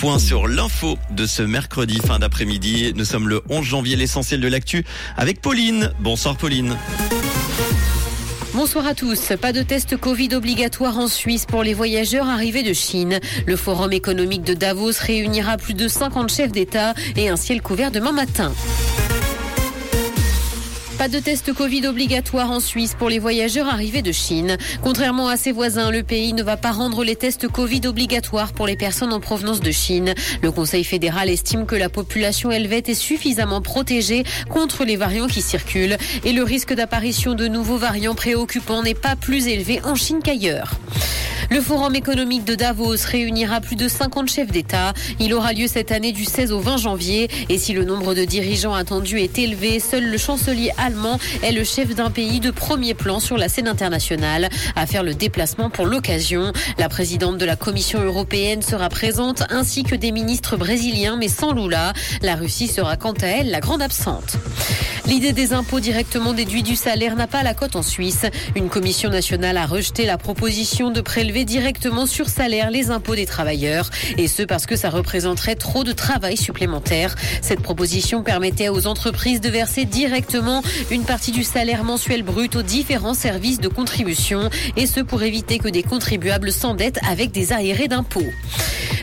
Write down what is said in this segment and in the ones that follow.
Point sur l'info de ce mercredi fin d'après-midi. Nous sommes le 11 janvier, l'essentiel de l'actu avec Pauline. Bonsoir Pauline. Bonsoir à tous. Pas de test Covid obligatoire en Suisse pour les voyageurs arrivés de Chine. Le Forum économique de Davos réunira plus de 50 chefs d'État et un ciel couvert demain matin. Pas de test Covid obligatoire en Suisse pour les voyageurs arrivés de Chine. Contrairement à ses voisins, le pays ne va pas rendre les tests Covid obligatoires pour les personnes en provenance de Chine. Le Conseil fédéral estime que la population helvète est suffisamment protégée contre les variants qui circulent et le risque d'apparition de nouveaux variants préoccupants n'est pas plus élevé en Chine qu'ailleurs. Le Forum économique de Davos réunira plus de 50 chefs d'État. Il aura lieu cette année du 16 au 20 janvier. Et si le nombre de dirigeants attendus est élevé, seul le chancelier allemand est le chef d'un pays de premier plan sur la scène internationale à faire le déplacement pour l'occasion. La présidente de la Commission européenne sera présente ainsi que des ministres brésiliens mais sans Lula. La Russie sera quant à elle la grande absente. L'idée des impôts directement déduits du salaire n'a pas la cote en Suisse. Une commission nationale a rejeté la proposition de prélever directement sur salaire les impôts des travailleurs. Et ce parce que ça représenterait trop de travail supplémentaire. Cette proposition permettait aux entreprises de verser directement une partie du salaire mensuel brut aux différents services de contribution. Et ce pour éviter que des contribuables s'endettent avec des arriérés d'impôts.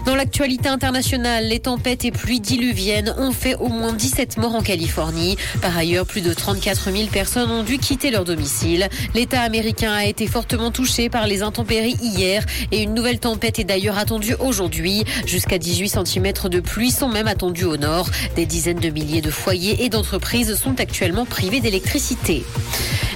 Dans l'actualité internationale, les tempêtes et pluies diluviennes ont fait au moins 17 morts en Californie. Par ailleurs, plus de 34 000 personnes ont dû quitter leur domicile. L'État américain a été fortement touché par les intempéries hier et une nouvelle tempête est d'ailleurs attendue aujourd'hui. Jusqu'à 18 cm de pluie sont même attendus au nord. Des dizaines de milliers de foyers et d'entreprises sont actuellement privés d'électricité.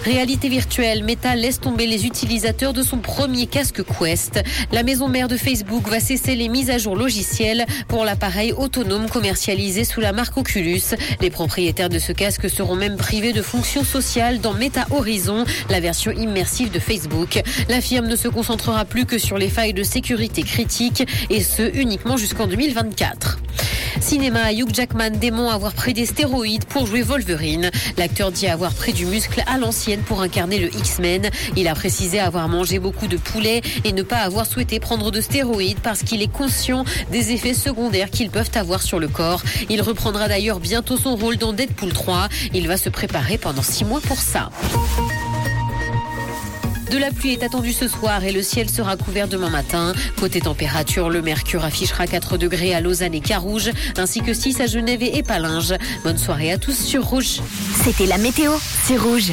Réalité virtuelle, Meta laisse tomber les utilisateurs de son premier casque Quest. La maison mère de Facebook va cesser les mises à jour logicielles pour l'appareil autonome commercialisé sous la marque Oculus. Les propriétaires de ce casque seront même privés de fonctions sociales dans Meta Horizon, la version immersive de Facebook. La firme ne se concentrera plus que sur les failles de sécurité critiques et ce uniquement jusqu'en 2024. Cinéma, Hugh Jackman dément avoir pris des stéroïdes pour jouer Wolverine. L'acteur dit avoir pris du muscle à l'ancienne pour incarner le X-Men. Il a précisé avoir mangé beaucoup de poulet et ne pas avoir souhaité prendre de stéroïdes parce qu'il est conscient des effets secondaires qu'ils peuvent avoir sur le corps. Il reprendra d'ailleurs bientôt son rôle dans Deadpool 3. Il va se préparer pendant six mois pour ça. De la pluie est attendue ce soir et le ciel sera couvert demain matin. Côté température, le mercure affichera 4 degrés à Lausanne et Carouge, ainsi que 6 à Genève et Palinges. Bonne soirée à tous sur Rouge. C'était la météo, c'est Rouge.